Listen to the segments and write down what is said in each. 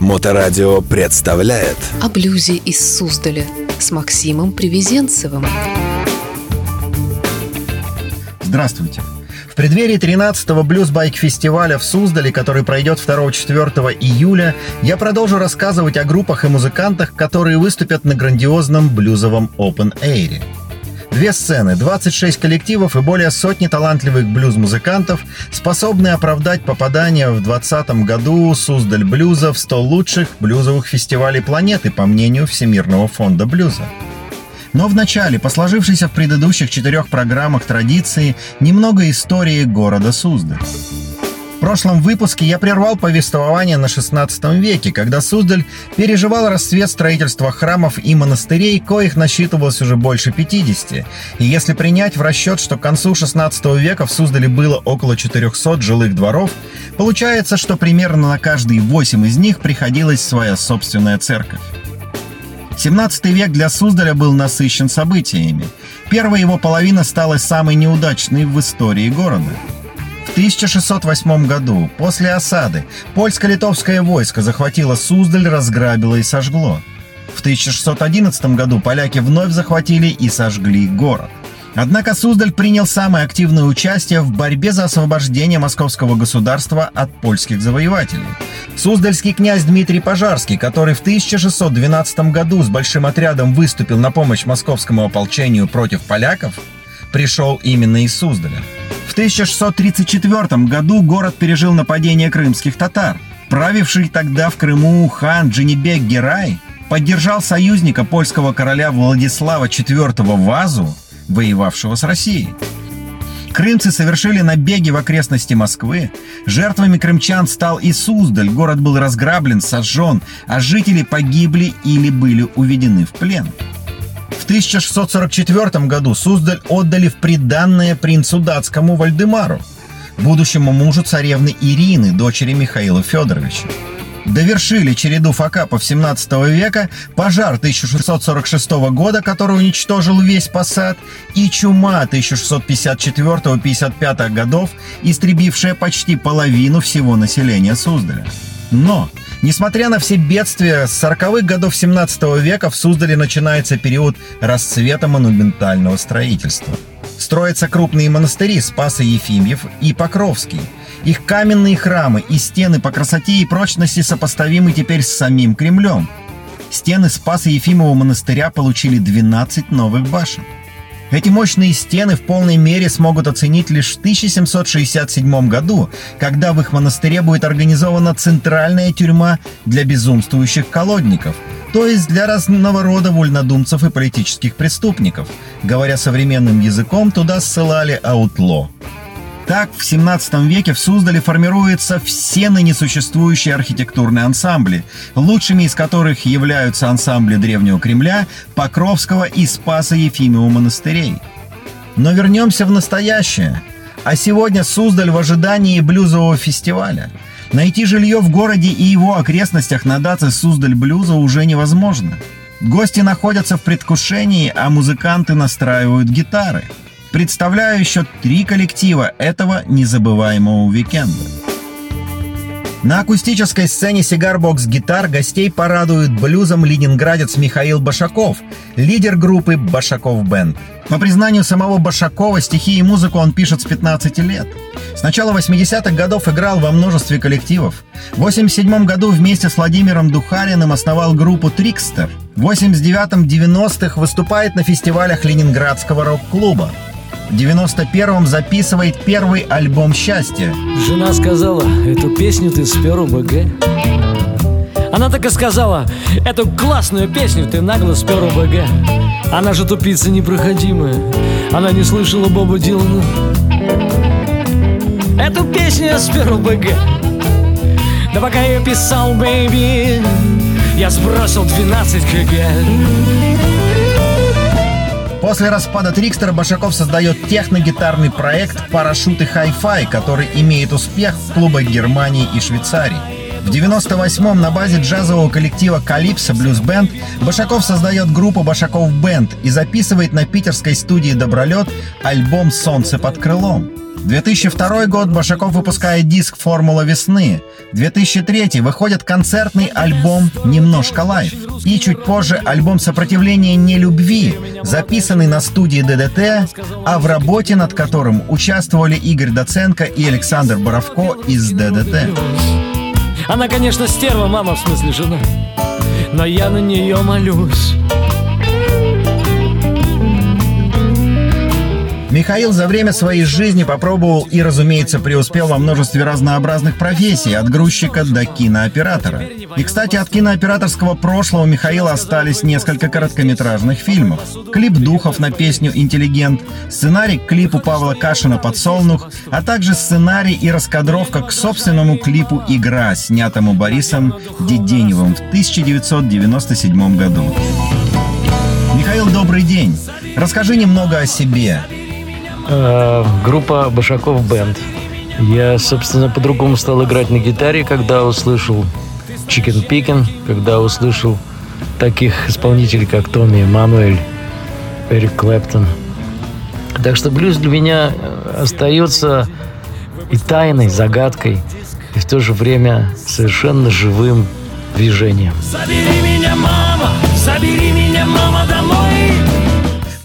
Моторадио представляет О блюзе из Суздаля с Максимом Привезенцевым. Здравствуйте. В преддверии 13-го блюз-байк-фестиваля в Суздале, который пройдет 2-4 июля, я продолжу рассказывать о группах и музыкантах, которые выступят на грандиозном блюзовом Open Air. Две сцены, 26 коллективов и более сотни талантливых блюз-музыкантов способны оправдать попадание в 2020 году Суздаль блюза в 100 лучших блюзовых фестивалей планеты, по мнению Всемирного фонда блюза. Но в начале, по сложившейся в предыдущих четырех программах традиции, немного истории города Суздаль. В прошлом выпуске я прервал повествование на 16 веке, когда Суздаль переживал расцвет строительства храмов и монастырей, коих насчитывалось уже больше 50. И если принять в расчет, что к концу 16 века в Суздале было около 400 жилых дворов, получается, что примерно на каждые 8 из них приходилась своя собственная церковь. 17 век для Суздаля был насыщен событиями. Первая его половина стала самой неудачной в истории города. В 1608 году, после осады, польско-литовское войско захватило Суздаль, разграбило и сожгло. В 1611 году поляки вновь захватили и сожгли город. Однако Суздаль принял самое активное участие в борьбе за освобождение московского государства от польских завоевателей. Суздальский князь Дмитрий Пожарский, который в 1612 году с большим отрядом выступил на помощь московскому ополчению против поляков, пришел именно из Суздаля. В 1634 году город пережил нападение крымских татар. Правивший тогда в Крыму хан Дженебек Герай поддержал союзника польского короля Владислава IV Вазу, воевавшего с Россией. Крымцы совершили набеги в окрестности Москвы. Жертвами крымчан стал и Суздаль. Город был разграблен, сожжен, а жители погибли или были уведены в плен. В 1644 году Суздаль отдали в приданное принцу датскому Вальдемару, будущему мужу царевны Ирины, дочери Михаила Федоровича. Довершили череду факапов 17 века пожар 1646 года, который уничтожил весь посад, и чума 1654-55 годов, истребившая почти половину всего населения Суздаля. Но Несмотря на все бедствия, с 40-х годов 17 века в Суздале начинается период расцвета монументального строительства. Строятся крупные монастыри Спаса Ефимьев и Покровский. Их каменные храмы и стены по красоте и прочности сопоставимы теперь с самим Кремлем. Стены Спаса Ефимова монастыря получили 12 новых башен. Эти мощные стены в полной мере смогут оценить лишь в 1767 году, когда в их монастыре будет организована центральная тюрьма для безумствующих колодников, то есть для разного рода вольнодумцев и политических преступников. Говоря современным языком, туда ссылали аутло. Так, в 17 веке в Суздале формируются все ныне существующие архитектурные ансамбли, лучшими из которых являются ансамбли Древнего Кремля, Покровского и Спаса Ефимова монастырей. Но вернемся в настоящее. А сегодня Суздаль в ожидании блюзового фестиваля. Найти жилье в городе и его окрестностях на дате Суздаль блюза уже невозможно. Гости находятся в предвкушении, а музыканты настраивают гитары – Представляю еще три коллектива этого незабываемого уикенда. На акустической сцене Сигарбокс Гитар гостей порадует блюзом ленинградец Михаил Башаков, лидер группы Башаков Бенд. По признанию самого Башакова, стихи и музыку он пишет с 15 лет. С начала 80-х годов играл во множестве коллективов. В 87 году вместе с Владимиром Духариным основал группу «Трикстер». В 89-90-х выступает на фестивалях Ленинградского рок-клуба. В 91-м записывает первый альбом «Счастье». Жена сказала, эту песню ты спер у БГ. Она так и сказала, эту классную песню ты нагло спер у БГ. Она же тупица непроходимая, она не слышала Боба Дилана. Эту песню я спер у БГ. Да пока я писал, baby, я сбросил 12 кг. После распада Трикстера Башаков создает техногитарный проект «Парашюты Хай-Фай», который имеет успех в клубах Германии и Швейцарии. В 98-м на базе джазового коллектива «Калипсо Блюз Бенд» Башаков создает группу «Башаков Бенд» и записывает на питерской студии «Добролет» альбом «Солнце под крылом». 2002 год Башаков выпускает диск «Формула весны». 2003 выходит концертный альбом «Немножко лайф». И чуть позже альбом «Сопротивление не любви», записанный на студии ДДТ, а в работе над которым участвовали Игорь Доценко и Александр Боровко из ДДТ. Она, конечно, стерва, мама, в смысле жена Но я на нее молюсь Михаил за время своей жизни попробовал и, разумеется, преуспел во множестве разнообразных профессий, от грузчика до кинооператора. И, кстати, от кинооператорского прошлого Михаила остались несколько короткометражных фильмов. Клип Духов на песню «Интеллигент», сценарий к клипу Павла Кашина «Подсолнух», а также сценарий и раскадровка к собственному клипу «Игра», снятому Борисом Деденевым в 1997 году. Михаил, добрый день. Расскажи немного о себе. Э, группа Башаков Бенд. Я, собственно, по-другому стал играть на гитаре, когда услышал Chicken Pickin, когда услышал таких исполнителей, как Томми Мануэль, Эрик Клэптон. Так что блюз для меня э, остается и тайной, загадкой, и в то же время совершенно живым движением. Забери меня, мама, забери меня, мама, домой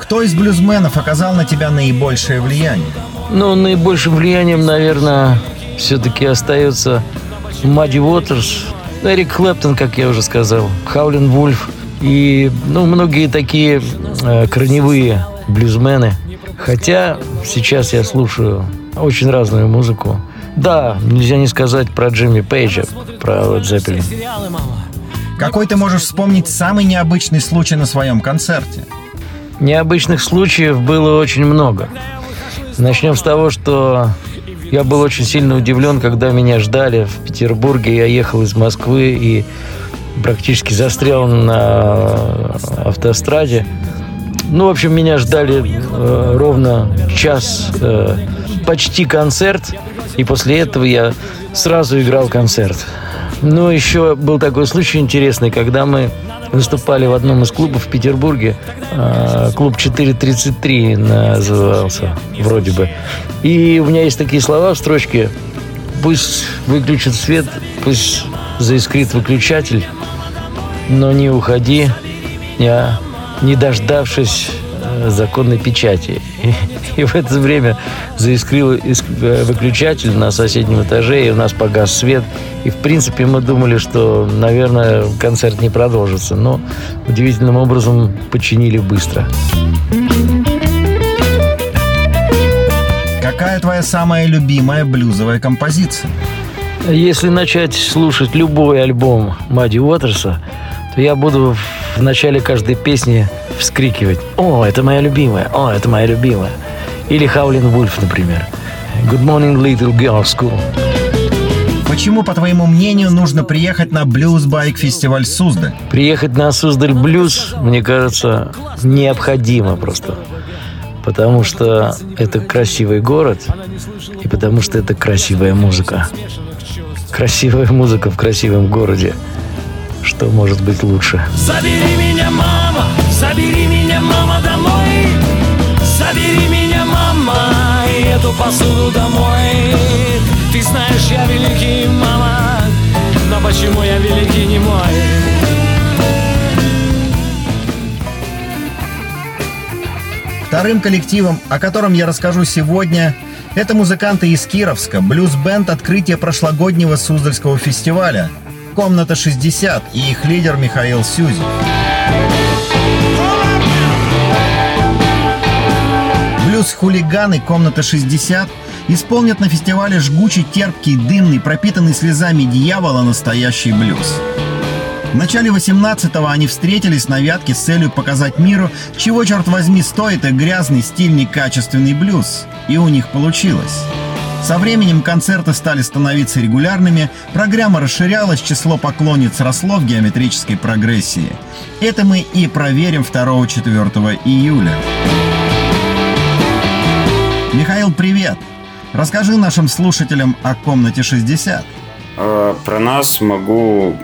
кто из блюзменов оказал на тебя наибольшее влияние? Ну, наибольшим влиянием, наверное, все-таки остается Мадди Уотерс, Эрик Клэптон, как я уже сказал, Хаулин Вульф и, ну, многие такие э, корневые блюзмены. Хотя сейчас я слушаю очень разную музыку. Да, нельзя не сказать про Джимми Пейджа, про Led Zeppelin. Какой ты можешь вспомнить самый необычный случай на своем концерте? Необычных случаев было очень много. Начнем с того, что я был очень сильно удивлен, когда меня ждали в Петербурге. Я ехал из Москвы и практически застрял на автостраде. Ну, в общем, меня ждали э, ровно час, э, почти концерт. И после этого я сразу играл концерт. Ну, еще был такой случай интересный, когда мы выступали в одном из клубов в Петербурге. А, клуб 433 назывался, вроде бы. И у меня есть такие слова в строчке. Пусть выключит свет, пусть заискрит выключатель, но не уходи, не, не дождавшись Э, законной печати. И, и в это время заискрил э, выключатель на соседнем этаже, и у нас погас свет. И, в принципе, мы думали, что, наверное, концерт не продолжится. Но удивительным образом починили быстро. Какая твоя самая любимая блюзовая композиция? Если начать слушать любой альбом Мадди Уотерса, то я буду в начале каждой песни вскрикивать «О, это моя любимая! О, это моя любимая!» Или Хаулин Вульф, например. «Good morning, little girl school». Почему, по твоему мнению, нужно приехать на блюз-байк-фестиваль Суздаль? Приехать на Суздаль Блюз, мне кажется, необходимо просто. Потому что это красивый город, и потому что это красивая музыка. Красивая музыка в красивом городе. Что может быть лучше? Забери меня, мама, забери меня, мама, домой. Забери меня, мама, и эту посуду домой. Ты знаешь, я великий, мама, но почему я великий не мой? Вторым коллективом, о котором я расскажу сегодня, это музыканты из Кировска, блюз-бенд открытия прошлогоднего Суздальского фестиваля – «Комната 60» и их лидер Михаил Сюзи. Блюз-хулиганы «Комната 60» исполнят на фестивале жгучий, терпкий, дымный, пропитанный слезами дьявола настоящий блюз. В начале 18-го они встретились на Вятке с целью показать миру, чего, черт возьми, стоит и грязный, стильный, качественный блюз. И у них получилось. Со временем концерты стали становиться регулярными, программа расширялась, число поклонниц росло в геометрической прогрессии. Это мы и проверим 2-4 июля. Михаил, привет! Расскажи нашим слушателям о комнате 60. А, про нас могу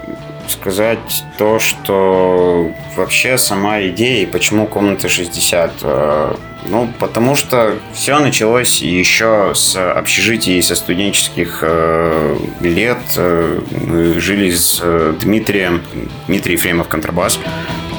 сказать то, что вообще сама идея и почему комната 60. Э, ну, потому что все началось еще с общежитий, со студенческих э, лет. Э, мы жили с Дмитрием, Дмитрий Ефремов контрабас.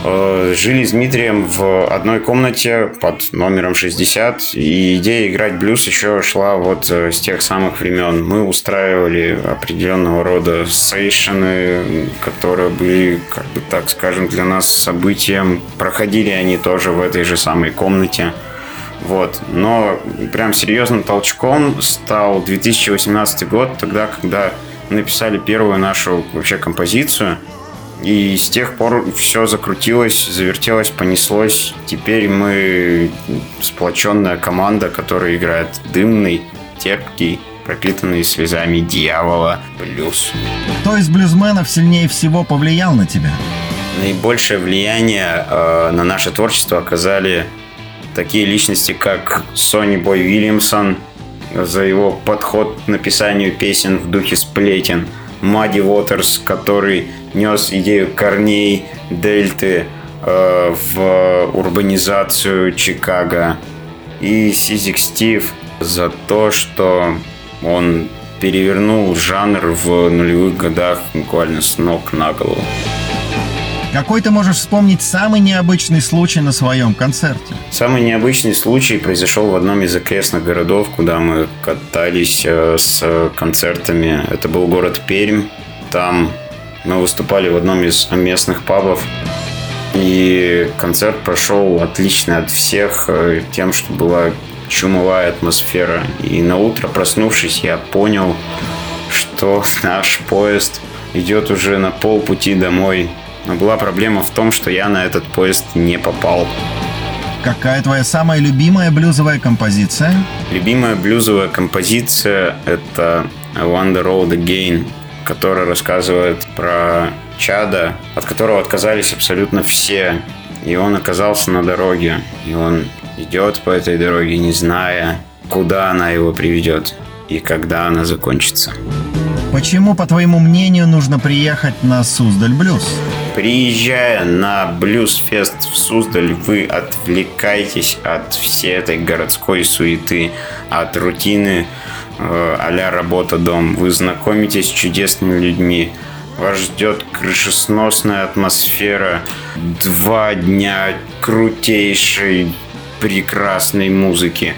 Э, жили с Дмитрием в одной комнате под номером 60, и идея играть блюз еще шла вот э, с тех самых времен. Мы устраивали определенного рода сейшены, которые были, как бы так скажем, для нас событием. Проходили они тоже в этой же самой комнате. Вот. Но прям серьезным толчком стал 2018 год, тогда, когда написали первую нашу вообще композицию – и с тех пор все закрутилось, завертелось, понеслось. Теперь мы сплоченная команда, которая играет дымный, терпкий, пропитанный слезами дьявола блюз. Кто из блюзменов сильнее всего повлиял на тебя? Наибольшее влияние э, на наше творчество оказали такие личности, как Сони Бой Уильямсон за его подход к написанию песен в духе сплетен, Мадди Уотерс, который нес идею корней дельты э, в урбанизацию Чикаго. И Сизик Стив за то, что он перевернул жанр в нулевых годах буквально с ног на голову. Какой ты можешь вспомнить самый необычный случай на своем концерте? Самый необычный случай произошел в одном из окрестных городов, куда мы катались э, с концертами. Это был город Пермь. Там мы выступали в одном из местных пабов. И концерт прошел отлично от всех, э, тем, что была чумовая атмосфера. И на утро, проснувшись, я понял, что наш поезд идет уже на полпути домой. Но была проблема в том, что я на этот поезд не попал. Какая твоя самая любимая блюзовая композиция? Любимая блюзовая композиция — это «One the Road Again» который рассказывает про чада, от которого отказались абсолютно все. И он оказался на дороге, и он идет по этой дороге, не зная, куда она его приведет и когда она закончится. Почему, по твоему мнению, нужно приехать на Суздаль Блюз? Приезжая на Блюз-фест в Суздаль, вы отвлекаетесь от всей этой городской суеты, от рутины, а работа-дом. Вы знакомитесь с чудесными людьми. Вас ждет крышесносная атмосфера. Два дня крутейшей, прекрасной музыки.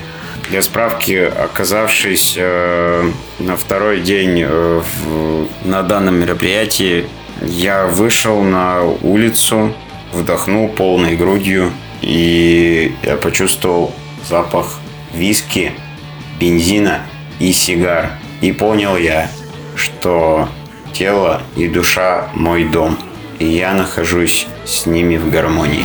Для справки, оказавшись э, на второй день э, в, на данном мероприятии, я вышел на улицу, вдохнул полной грудью, и я почувствовал запах виски, бензина и сигар. И понял я, что тело и душа мой дом, и я нахожусь с ними в гармонии.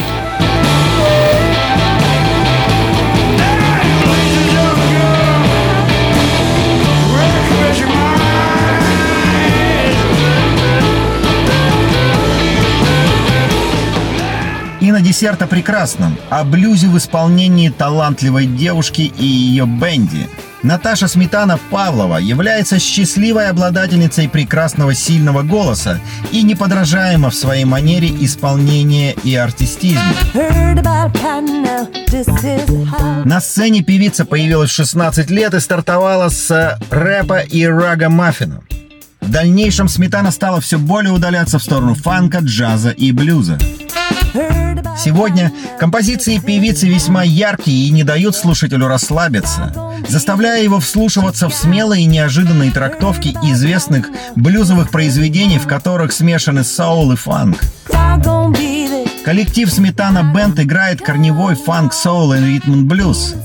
И на десерт о прекрасном, о блюзе в исполнении талантливой девушки и ее бенди. Наташа Сметана Павлова является счастливой обладательницей прекрасного сильного голоса и неподражаема в своей манере исполнения и артистизма. На сцене певица появилась в 16 лет и стартовала с рэпа и рага маффина. В дальнейшем Сметана стала все более удаляться в сторону фанка, джаза и блюза. Сегодня композиции певицы весьма яркие и не дают слушателю расслабиться, заставляя его вслушиваться в смелые и неожиданные трактовки известных блюзовых произведений, в которых смешаны соул и фанк. Коллектив «Сметана Бенд» играет корневой фанк, соул и ритм блюз.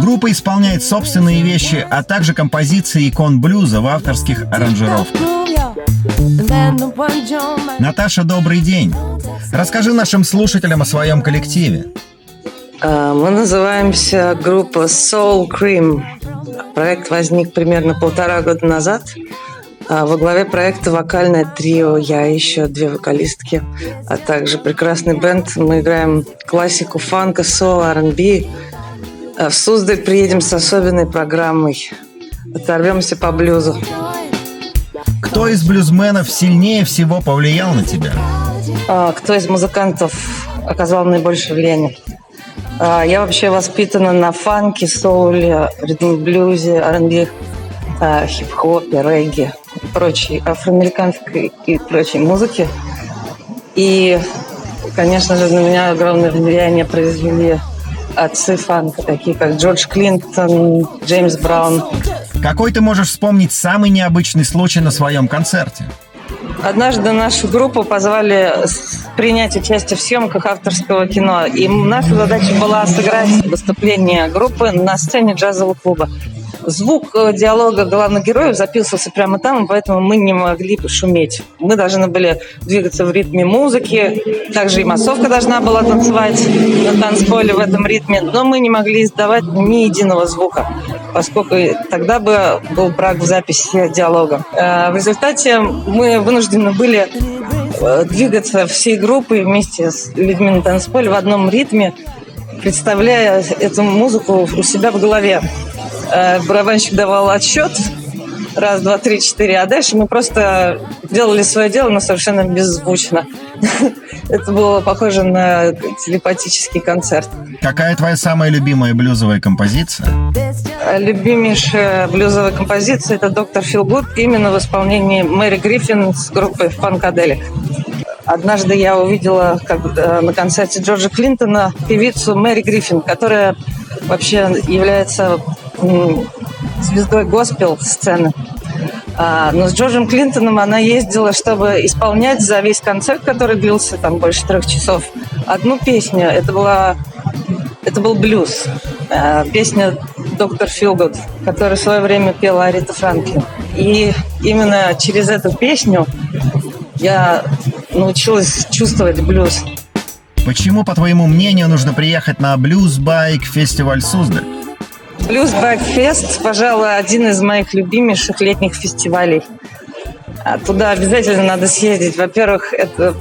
Группа исполняет собственные вещи, а также композиции икон блюза в авторских аранжировках. Наташа, добрый день. Расскажи нашим слушателям о своем коллективе. А, мы называемся группа Soul Cream. Проект возник примерно полтора года назад. А, во главе проекта вокальное трио, я и еще две вокалистки, а также прекрасный бенд. Мы играем классику фанка, соул, R&B. А, в Суздаль приедем с особенной программой. Оторвемся по блюзу. Кто из блюзменов сильнее всего повлиял на тебя? А, кто из музыкантов оказал наибольшее влияние? А, я вообще воспитана на фанке, соуле, ритм-блюзе, R&B, а, хип-хопе, регги и прочей афроамериканской и прочей музыке. И, конечно же, на меня огромное влияние произвели отцы фанка, такие как Джордж Клинтон, Джеймс Браун. Какой ты можешь вспомнить самый необычный случай на своем концерте? Однажды нашу группу позвали принять участие в съемках авторского кино. И наша задача была сыграть выступление группы на сцене джазового клуба звук э, диалога главных героев записывался прямо там, поэтому мы не могли шуметь. Мы должны были двигаться в ритме музыки, также и массовка должна была танцевать на танцполе в этом ритме, но мы не могли издавать ни единого звука, поскольку тогда бы был брак в записи диалога. Э, в результате мы вынуждены были э, двигаться всей группой вместе с людьми на танцполе в одном ритме, представляя эту музыку у себя в голове. Э, барабанщик давал отсчет. Раз, два, три, четыре. А дальше мы просто делали свое дело, но совершенно беззвучно. Это было похоже на телепатический концерт. Какая твоя самая любимая блюзовая композиция? Любимейшая блюзовая композиция – это «Доктор Филгуд» именно в исполнении Мэри Гриффин с группой «Фанкаделик». Однажды я увидела как, э, на концерте Джорджа Клинтона певицу Мэри Гриффин, которая вообще является звездой госпел сцены. А, но с Джорджем Клинтоном она ездила, чтобы исполнять за весь концерт, который длился там больше трех часов, одну песню. Это была это был блюз. А, песня «Доктор Филгуд», которую в свое время пела Арита Франклин. И именно через эту песню я научилась чувствовать блюз. Почему, по твоему мнению, нужно приехать на Blues Bike фестиваль Суздаль? Блюз Байкфест, пожалуй, один из моих любимейших летних фестивалей. А туда обязательно надо съездить. Во-первых, это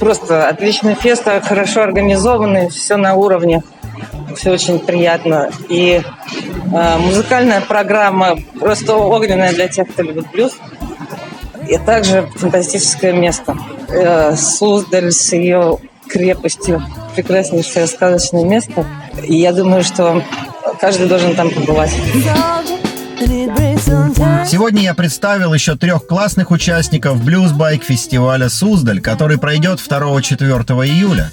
просто отличный фест, хорошо организованный, все на уровне, все очень приятно. И э, музыкальная программа просто огненная для тех, кто любит блюз. И также фантастическое место. Э, Суздаль с ее крепостью, прекраснейшее сказочное место. И я думаю, что каждый должен там побывать. Сегодня я представил еще трех классных участников блюз-байк фестиваля «Суздаль», который пройдет 2-4 июля.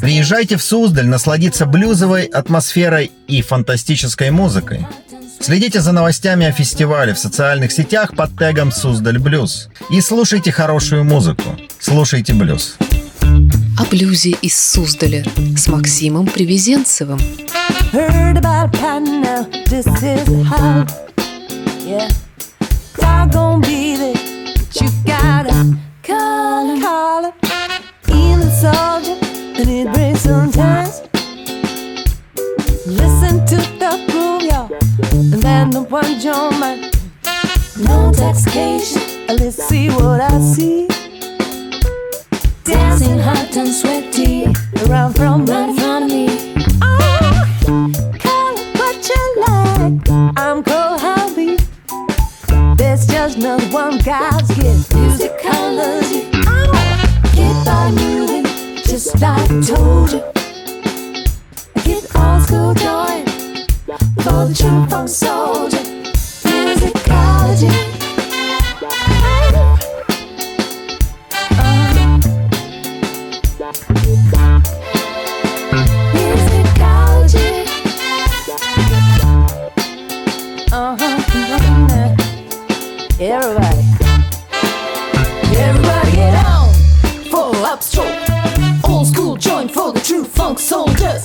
Приезжайте в Суздаль насладиться блюзовой атмосферой и фантастической музыкой. Следите за новостями о фестивале в социальных сетях под тегом «Суздаль Блюз». И слушайте хорошую музыку. Слушайте блюз. О блюзе из Суздаля с Максимом Привезенцевым. Heard about pattern now, this is how. Yeah, I'm gonna be there, but you gotta call call him. Even soldier, and it breaks sometimes. Listen to the groove, y'all, and then the one your mind. No intoxication, let's see what I see. Dancing hot and sweaty around from in front of me. Call it what you like. I'm cold, how. There's just no one God's gift. Music colors you. Oh, ah, get by moving, just like I told you. Get old school joy for the true funk Everybody. Everybody get on for upstroke. Old school joint for the true funk soldiers.